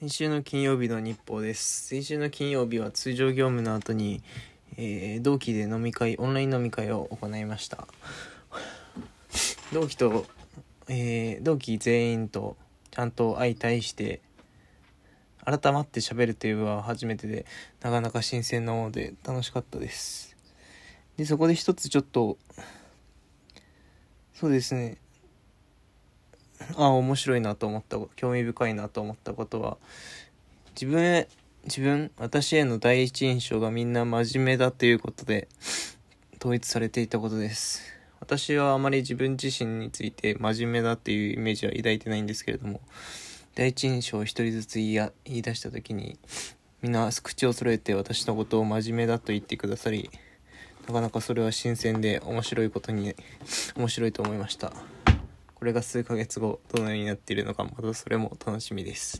先週の金曜日の日報です。先週の金曜日は通常業務の後に、えー同期で飲み会、オンライン飲み会を行いました。同期と、えー同期全員とちゃんと相対して、改まって喋るというのは初めてで、なかなか新鮮なもので楽しかったです。で、そこで一つちょっと、そうですね、あ面白いなと思った興味深いなと思ったことは自分へ自分私への第一印象がみんな真面目だということで統一されていたことです。私はあまり自分自身について真面目だっていうイメージは抱いてないんですけれども第一印象を一人ずつ言い言い出した時にみんな口を揃えて私のことを真面目だと言ってくださりなかなかそれは新鮮で面白いことに面白いと思いました。これが数ヶ月後どのようになっているのかまたそれも楽しみです。